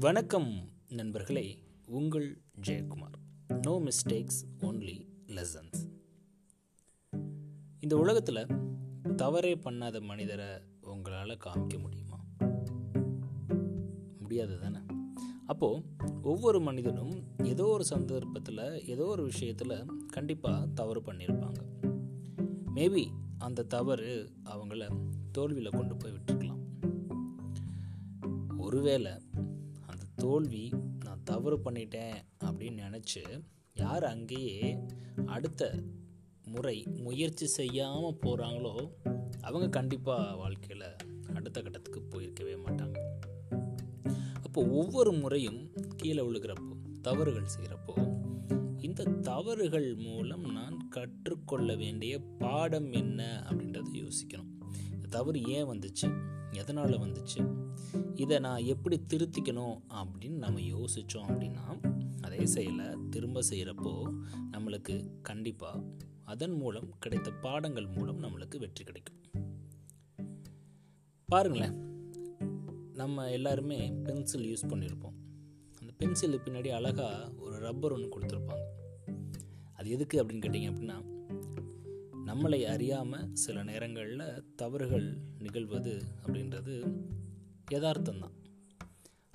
வணக்கம் நண்பர்களே உங்கள் Jayakumar. No mistakes only lessons இந்த உலகத்தில் தவறே பண்ணாத மனிதரை உங்களால் காமிக்க முடியுமா? முடியாது தானே அப்போது ஒவ்வொரு மனிதனும் ஏதோ ஒரு சந்தர்ப்பத்தில் ஏதோ ஒரு விஷயத்தில் கண்டிப்பாக தவறு பண்ணியிருப்பாங்க மேபி அந்த தவறு அவங்கள தோல்வியில் கொண்டு போய் விட்டுருக்கலாம். ஒருவேளை தோல்வி நான் தவறு பண்ணிட்டேன் அப்படின்னு நினச்சி யார் அங்கேயே அடுத்த முறை முயற்சி செய்யாமல் போகிறாங்களோ அவங்க கண்டிப்பாக வாழ்க்கையில் அடுத்த கட்டத்துக்கு போயிருக்கவே மாட்டாங்க. அப்போ ஒவ்வொரு முறையும் கீழே விழுகிறப்போ தவறுகள் செய்கிறப்போ இந்த தவறுகள் மூலம் நான் கற்றுக்கொள்ள வேண்டிய பாடம் என்ன அப்படின்றத யோசிக்கணும். இந்த தவறு ஏன் வந்துச்சு? எதனால் வந்துச்சு? இதை நான் எப்படி திருத்திக்கணும் அப்படின்னு நம்ம யோசித்தோம் அப்படின்னா அதே செயலை திரும்ப செய்கிறப்போ நம்மளுக்கு கண்டிப்பாக அதன் மூலம் கிடைத்த பாடங்கள் மூலம் நம்மளுக்கு வெற்றி கிடைக்கும். பாருங்களேன். நம்ம எல்லாருமே பென்சில் யூஸ் பண்ணியிருப்போம் அந்த பென்சிலுக்கு பின்னாடி அழகாக ஒரு ரப்பர் ஒன்று கொடுத்துருப்பாங்க. அது எதுக்கு அப்படின்னு கேட்டிங்க அப்படின்னா நம்மளை அறியாமல் சில நேரங்களில் தவறுகள் நிகழ்வது அப்படின்றது யதார்த்தம்தான்.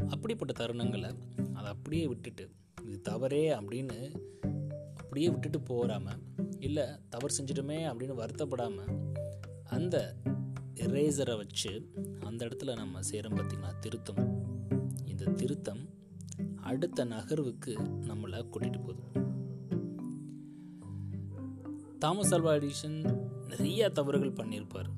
அப்படிப்பட்ட தருணங்களை அதை அப்படியே விட்டுட்டு இது தவறே அப்படின்னு அப்படியே விட்டுட்டு போகாமல் இல்லை தவறு செஞ்சிட்டுமே அப்படின்னு வருத்தப்படாமல் அந்த எரேசரை வச்சு அந்த இடத்துல நம்ம செய்கிறோம் பார்த்திங்கன்னா திருத்தம். இந்த திருத்தம் அடுத்த நகர்வுக்கு நம்மளை கூட்டிகிட்டு போகுது. தாமஸ் அல்வா எடிஷன் நிறைய தவறுகள் பண்ணியிருப்பார்.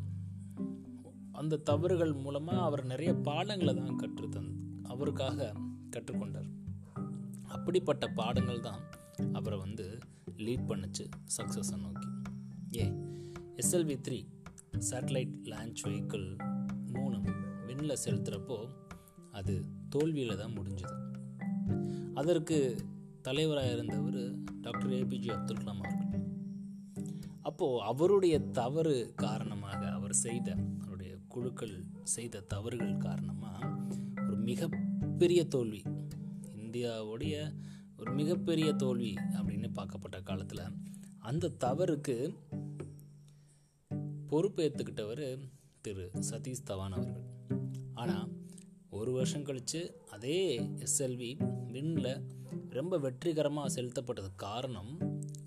அந்த தவறுகள் மூலமாக அவர் நிறைய பாடங்களை தான் கற்று தந் அவருக்காக கற்றுக்கொண்டார். அப்படிப்பட்ட பாடங்கள் தான் அவரை வந்து லீட் பண்ணுச்சு சக்ஸஸை நோக்கி. A SLV three satellite launch vehicle மூணு விண்ணில் செலுத்துகிறப்போ அது தோல்வியில் தான் முடிஞ்சது. அதற்கு தலைவராக இருந்தவர் டாக்டர் ஏபிஜே அப்துல் கலாம் அவர்கள். அப்போது அவருடைய தவறு காரணமாக அவர் செய்த அவருடைய குழுக்கள் செய்த தவறுகள் காரணமாக ஒரு மிகப்பெரிய தோல்வி இந்தியாவுடைய ஒரு மிகப்பெரிய தோல்வி அப்படின்னு பார்க்கப்பட்ட காலத்தில் அந்த தவறுக்கு பொறுப்பேற்றுக்கிட்டவர் திரு சதீஷ் தவான் அவர்கள். ஆனால் ஒரு வருஷம் கழித்து அதே எஸ்எல்வி விண்ணில் ரொம்ப வெற்றிகரமாக செலுத்தப்பட்டது காரணம்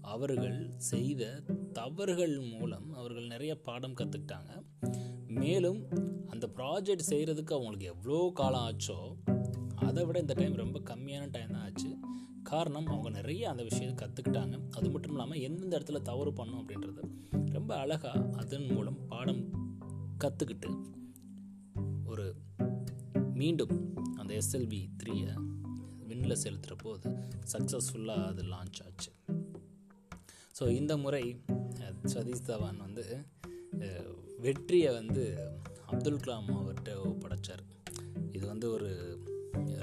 அவர்கள் செய்த தவறுகள் மூலம் அவர்கள் நிறைய பாடம் கற்றுக்கிட்டாங்க மேலும் அந்த ப்ராஜெக்ட் செய்கிறதுக்கு அவங்களுக்கு எவ்வளோ காலம் ஆச்சோ அதை விட இந்த டைம் ரொம்ப கம்மியான டைம் தான் ஆச்சு. காரணம் அவங்க நிறைய அந்த விஷயத்தை கற்றுக்கிட்டாங்க அது மட்டும் இல்லாமல் எந்தெந்த இடத்துல தவறு பண்ணும் அப்படின்றது ரொம்ப அழகாக அதன் மூலம் பாடம் கற்றுக்கிட்டு ஒரு மீண்டும் அந்த எஸ்எல்பி த்ரீயை விண்ணில் செலுத்துகிற போது சக்ஸஸ்ஃபுல்லாக அது லான்ச் ஆச்சு. ஸோ இந்த முறை சதீஷ் தவான் வந்து வெற்றியை வந்து அப்துல் கலாம் அவர்கிட்ட படைத்தார் இது வந்து ஒரு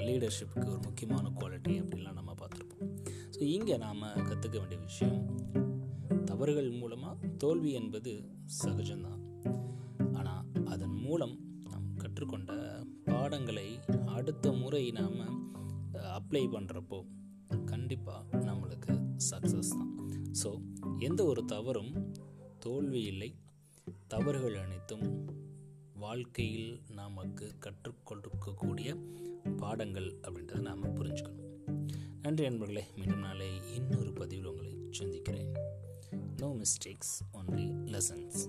லீடர்ஷிப்புக்கு ஒரு முக்கியமான குவாலிட்டி அப்படின்லாம் நம்ம பார்த்துருப்போம். ஸோ இங்கே நாம் கற்றுக்க வேண்டிய விஷயம் தவறுகள் மூலமாக தோல்வி என்பது சகஜம்தான். ஆனால் அதன் மூலம் நாம் கற்றுக்கொண்ட பாடங்களை அடுத்த முறை நாம் அப்ளை பண்ணுறப்போ கண்டிப்பாக நம்மளுக்கு சக்ஸஸ் தான். ஸோ எந்த ஒரு தவறும் தோல்வி இல்லை. தவறுகள் அனைத்தும் வாழ்க்கையில் நமக்கு கற்றுக்கொடுக்கக்கூடிய பாடங்கள் அப்படின்றத நாம் புரிஞ்சுக்கணும். நன்றி நண்பர்களே மீண்டும் நாளை இன்னொரு பதிவில் உங்களை சந்திக்கிறேன். No mistakes only lessons